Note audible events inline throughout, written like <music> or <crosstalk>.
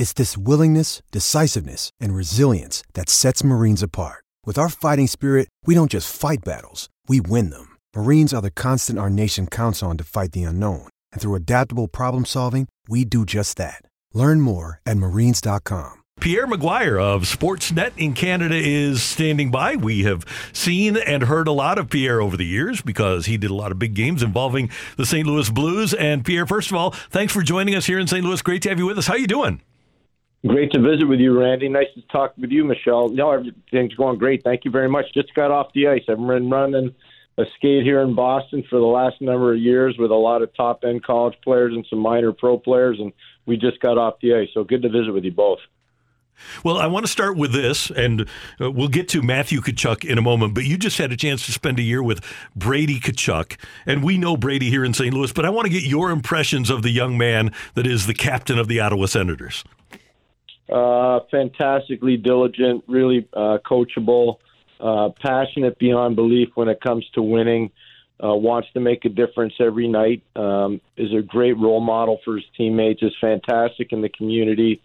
It's this willingness, decisiveness, and resilience that sets Marines apart. With our fighting spirit, we don't just fight battles, we win them. Marines are the constant our nation counts on to fight the unknown. And through adaptable problem solving, we do just that. Learn more at marines.com. Pierre McGuire of Sportsnet in Canada is standing by. We have seen and heard a lot of Pierre over the years because he did a lot of big games involving the St. Louis Blues. And Pierre, first of all, thanks for joining us here in St. Louis. Great to have you with us. How are you doing? Great to visit with you, Randy. Nice to talk with you, Michelle. No, everything's going great. Thank you very much. Just got off the ice. I've been running a skate here in Boston for the last number of years with a lot of top end college players and some minor pro players, and we just got off the ice. So good to visit with you both. Well, I want to start with this, and uh, we'll get to Matthew Tkachuk in a moment. But you just had a chance to spend a year with Brady Tkachuk, and we know Brady here in St. Louis. But I want to get your impressions of the young man that is the captain of the Ottawa Senators. Uh, fantastically diligent, really uh, coachable, uh, passionate beyond belief when it comes to winning. Uh, wants to make a difference every night. Um, is a great role model for his teammates. Is fantastic in the community.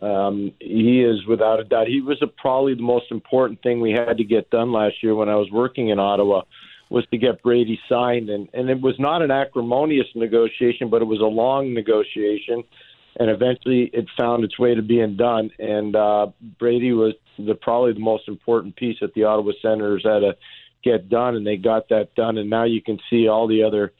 Um, he is without a doubt. He was a, probably the most important thing we had to get done last year when I was working in Ottawa was to get Brady signed, and and it was not an acrimonious negotiation, but it was a long negotiation, and eventually it found its way to being done. And uh, Brady was the probably the most important piece that the Ottawa Senators had to get done, and they got that done. And now you can see all the other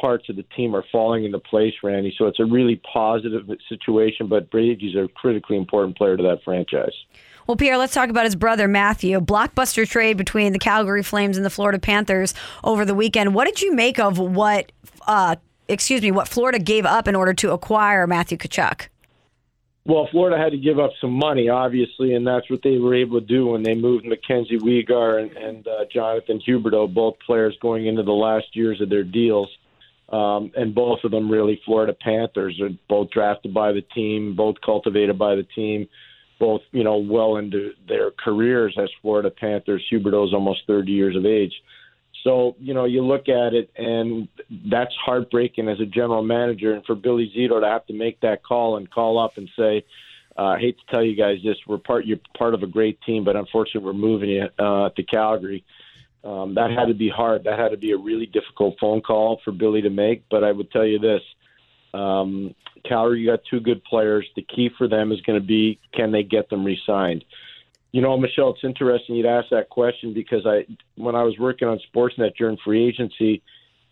parts of the team are falling into place, Randy. So it's a really positive situation, but Brady's a critically important player to that franchise. Well, Pierre, let's talk about his brother Matthew. Blockbuster trade between the Calgary Flames and the Florida Panthers over the weekend. What did you make of what, uh, excuse me, what Florida gave up in order to acquire Matthew Tkachuk? Well, Florida had to give up some money, obviously, and that's what they were able to do when they moved Mackenzie Weegar and, and uh, Jonathan Huberdeau, both players going into the last years of their deals um, and both of them really Florida Panthers are both drafted by the team, both cultivated by the team, both you know well into their careers as Florida Panthers. Huberdeau's almost 30 years of age, so you know you look at it and that's heartbreaking as a general manager, and for Billy Zito to have to make that call and call up and say. Uh, I hate to tell you guys this. We're part. You're part of a great team, but unfortunately, we're moving you uh, to Calgary. Um, that had to be hard. That had to be a really difficult phone call for Billy to make. But I would tell you this: um, Calgary you got two good players. The key for them is going to be can they get them re-signed. You know, Michelle, it's interesting you'd ask that question because I, when I was working on Sportsnet during free agency,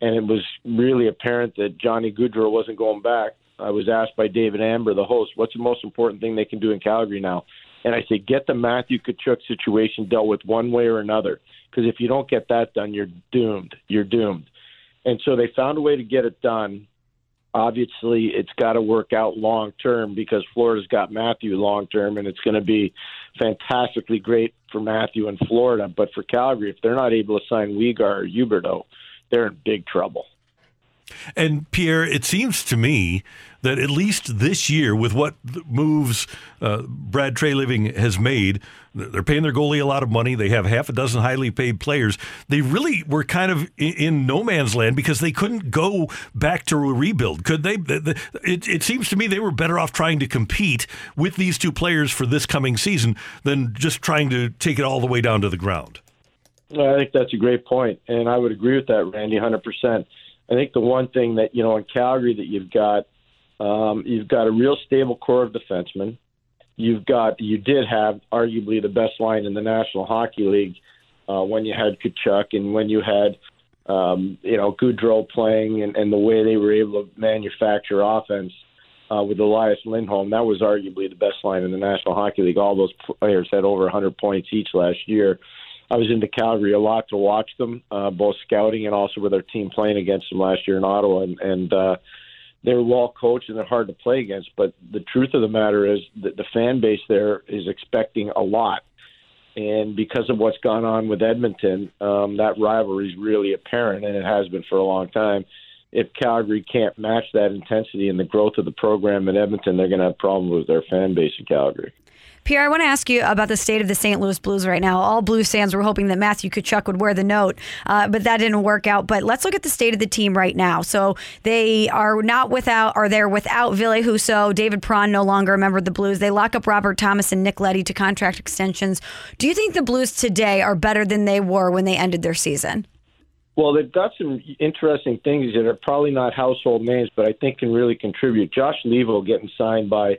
and it was really apparent that Johnny Gaudreau wasn't going back. I was asked by David Amber, the host, what's the most important thing they can do in Calgary now? And I said, get the Matthew Tkachuk situation dealt with one way or another because if you don't get that done, you're doomed. You're doomed. And so they found a way to get it done. Obviously, it's got to work out long term because Florida's got Matthew long term, and it's going to be fantastically great for Matthew in Florida. But for Calgary, if they're not able to sign Weegar or Huberdeau, they're in big trouble. And Pierre, it seems to me that at least this year, with what moves uh, Brad Treliving has made, they're paying their goalie a lot of money. They have half a dozen highly paid players. They really were kind of in, in no man's land because they couldn't go back to a rebuild, could they? It, it seems to me they were better off trying to compete with these two players for this coming season than just trying to take it all the way down to the ground. I think that's a great point, and I would agree with that, Randy, hundred percent. I think the one thing that you know in Calgary that you've got, um, you've got a real stable core of defensemen. You've got you did have arguably the best line in the National Hockey League uh, when you had Tkachuk and when you had um, you know Gaudreau playing and, and the way they were able to manufacture offense uh, with Elias Lindholm. That was arguably the best line in the National Hockey League. All those players had over 100 points each last year. I was into Calgary a lot to watch them, uh, both scouting and also with our team playing against them last year in Ottawa. And, and uh, they're well coached and they're hard to play against. But the truth of the matter is that the fan base there is expecting a lot. And because of what's gone on with Edmonton, um, that rivalry is really apparent, and it has been for a long time. If Calgary can't match that intensity and the growth of the program in Edmonton, they're going to have problems with their fan base in Calgary. Pierre, I want to ask you about the state of the St. Louis Blues right now. All Blues fans were hoping that Matthew Tkachuk would wear the note, uh, but that didn't work out. But let's look at the state of the team right now. So they are not without, are they're without Ville Husso. David Perron no longer a member of the Blues. They lock up Robert Thomas and Nick Leddy to contract extensions. Do you think the Blues today are better than they were when they ended their season? Well, they've got some interesting things that are probably not household names, but I think can really contribute. Josh Leivo getting signed by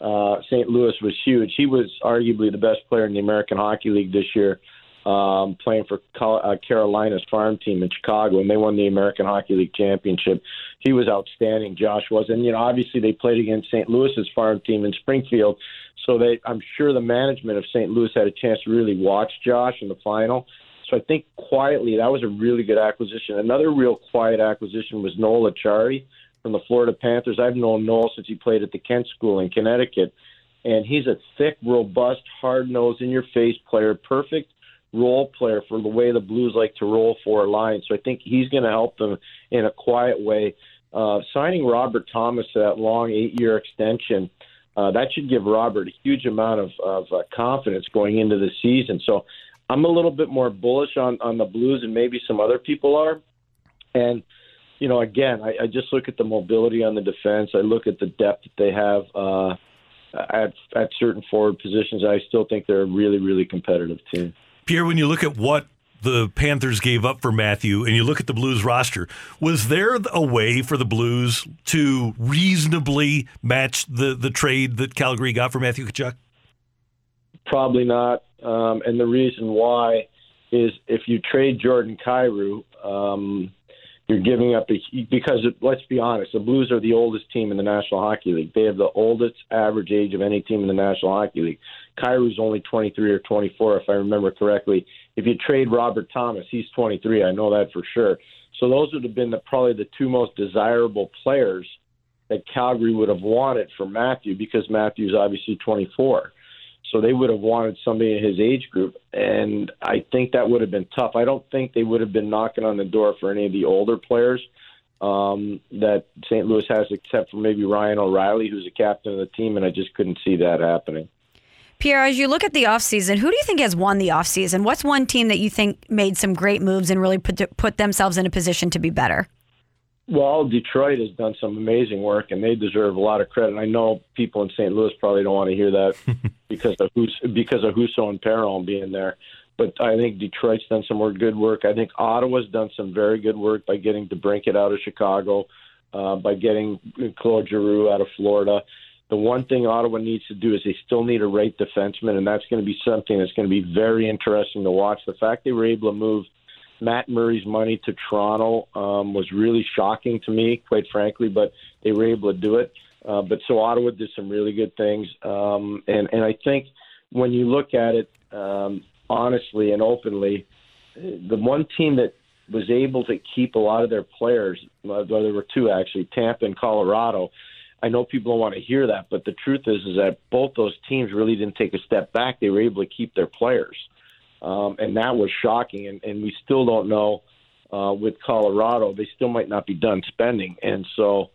uh, St. Louis was huge. He was arguably the best player in the American Hockey League this year, um, playing for uh, Carolina's farm team in Chicago, and they won the American Hockey League championship. He was outstanding. Josh was, and you know, obviously they played against St. Louis's farm team in Springfield, so they, I'm sure the management of St. Louis had a chance to really watch Josh in the final. So I think quietly that was a really good acquisition. Another real quiet acquisition was Noel Acciari from the Florida Panthers. I've known Noel since he played at the Kent School in Connecticut, and he's a thick, robust, hard-nosed, in-your-face player, perfect role player for the way the Blues like to roll for a line. So I think he's going to help them in a quiet way. Uh, signing Robert Thomas to that long eight-year extension. Uh, that should give Robert a huge amount of, of uh, confidence going into the season. So I'm a little bit more bullish on, on the Blues and maybe some other people are. And you know, again, I, I just look at the mobility on the defense. I look at the depth that they have uh, at at certain forward positions. I still think they're a really, really competitive team. Pierre, when you look at what the Panthers gave up for Matthew, and you look at the Blues roster, was there a way for the Blues to reasonably match the the trade that Calgary got for Matthew Tkachuk? Probably not, um, and the reason why is if you trade Jordan Kyrou. Um, you're giving up a, because let's be honest, the Blues are the oldest team in the National Hockey League. They have the oldest average age of any team in the National Hockey League. Kyrou's only 23 or 24, if I remember correctly. If you trade Robert Thomas, he's 23. I know that for sure. So those would have been the, probably the two most desirable players that Calgary would have wanted for Matthew because Matthew's obviously 24. So they would have wanted somebody in his age group, and I think that would have been tough. I don't think they would have been knocking on the door for any of the older players um, that St. Louis has, except for maybe Ryan O'Reilly, who's a captain of the team, and I just couldn't see that happening. Pierre, as you look at the offseason, who do you think has won the offseason? What's one team that you think made some great moves and really put put themselves in a position to be better? Well, Detroit has done some amazing work, and they deserve a lot of credit. I know people in St. Louis probably don't want to hear that <laughs> because of Hus- because of Husso and Perron being there, but I think Detroit's done some more good work. I think Ottawa's done some very good work by getting DeBrincat out of Chicago, uh, by getting Claude Giroux out of Florida. The one thing Ottawa needs to do is they still need a right defenseman, and that's going to be something that's going to be very interesting to watch. The fact they were able to move – Matt Murray's money to Toronto um, was really shocking to me, quite frankly, but they were able to do it. Uh, but so Ottawa did some really good things, um, and and I think when you look at it um, honestly and openly, the one team that was able to keep a lot of their players, well, there were two actually, Tampa and Colorado. I know people don't want to hear that, but the truth is, is that both those teams really didn't take a step back. They were able to keep their players um, and that was shocking. And, and we still don't know uh, with Colorado; they still might not be done spending, and so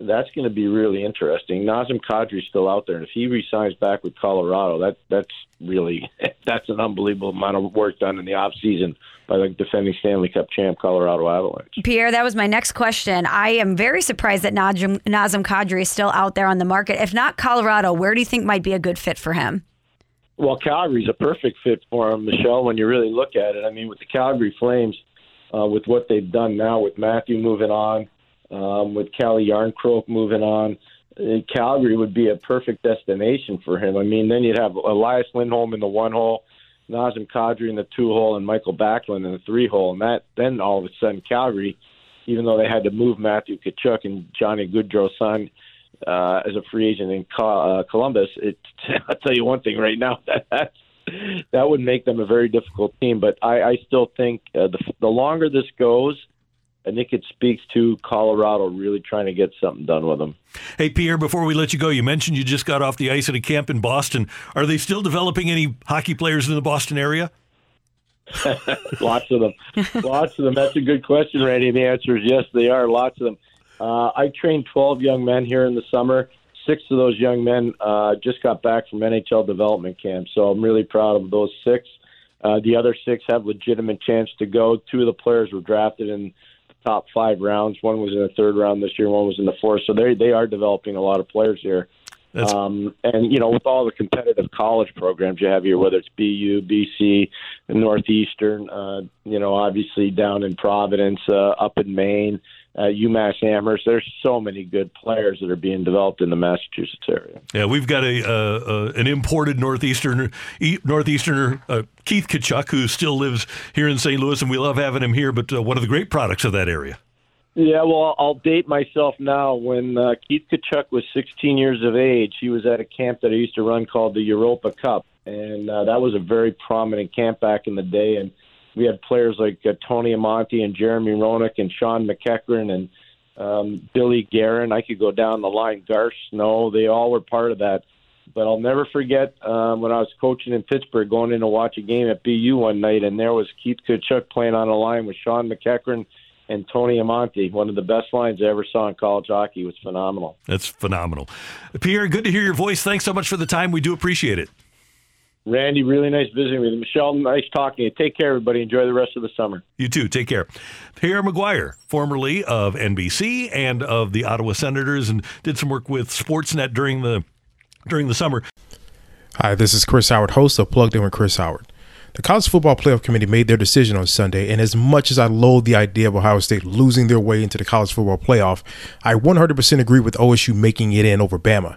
that's going to be really interesting. Nazem Kadri's still out there, and if he resigns back with Colorado, that that's really <laughs> that's an unbelievable amount of work done in the off season by the defending Stanley Cup champ Colorado Avalanche. Pierre, that was my next question. I am very surprised that Nazem, Nazem Kadri is still out there on the market. If not Colorado, where do you think might be a good fit for him? Well, Calgary's a perfect fit for him, Michelle. When you really look at it, I mean, with the Calgary Flames, uh, with what they've done now, with Matthew moving on, um, with Calle Jarnkrok moving on, uh, Calgary would be a perfect destination for him. I mean, then you'd have Elias Lindholm in the one hole, Nazem Kadri in the two hole, and Mikael Backlund in the three hole, and that then all of a sudden Calgary, even though they had to move Matthew Tkachuk and Johnny Gaudreau signed uh, as a free agent in uh, Columbus, it, <laughs> I'll tell you one thing right now <laughs> that that's, that would make them a very difficult team. But I, I still think uh, the, the longer this goes, I think it speaks to Colorado really trying to get something done with them. Hey, Pierre, before we let you go, you mentioned you just got off the ice at a camp in Boston. Are they still developing any hockey players in the Boston area? <laughs> Lots of them. Lots of them. That's a good question, Randy. The answer is yes, they are. Lots of them. Uh, I trained 12 young men here in the summer. Six of those young men uh, just got back from NHL development camp, so I'm really proud of those six. Uh, the other six have legitimate chance to go. Two of the players were drafted in the top five rounds. One was in the third round this year. One was in the fourth. So they they are developing a lot of players here. Um, and you know, with all the competitive college programs you have here, whether it's BU, BC, Northeastern, uh, you know, obviously down in Providence, uh, up in Maine, uh, UMass Amherst. There's so many good players that are being developed in the Massachusetts area. Yeah, we've got a uh, uh, an imported northeastern northeasterner uh, Keith Tkachuk, who still lives here in St. Louis, and we love having him here. But uh, one of the great products of that area. Yeah, well, I'll date myself now. When uh, Keith Tkachuk was 16 years of age, he was at a camp that I used to run called the Europa Cup, and uh, that was a very prominent camp back in the day. And we had players like uh, Tony Amonte and Jeremy Roenick and Shawn McEachern and um, Billy Guerin. I could go down the line. Garth Snow. They all were part of that. But I'll never forget um, when I was coaching in Pittsburgh, going in to watch a game at BU one night, and there was Keith Tkachuk playing on a line with Shawn McEachern and Tony Amonte. One of the best lines I ever saw in college hockey. It was phenomenal. That's phenomenal. Pierre, good to hear your voice. Thanks so much for the time. We do appreciate it. Randy, really nice visiting with you. Michelle, nice talking to you. Take care, everybody. Enjoy the rest of the summer. You too. Take care. Pierre McGuire, formerly of NBC and of the Ottawa Senators, and did some work with Sportsnet during the during the summer. Hi, this is Chris Howard, host of Plugged In with Chris Howard. The College Football Playoff Committee made their decision on Sunday, and as much as I loathe the idea of Ohio State losing their way into the College Football Playoff, I 100% agree with OSU making it in over Bama.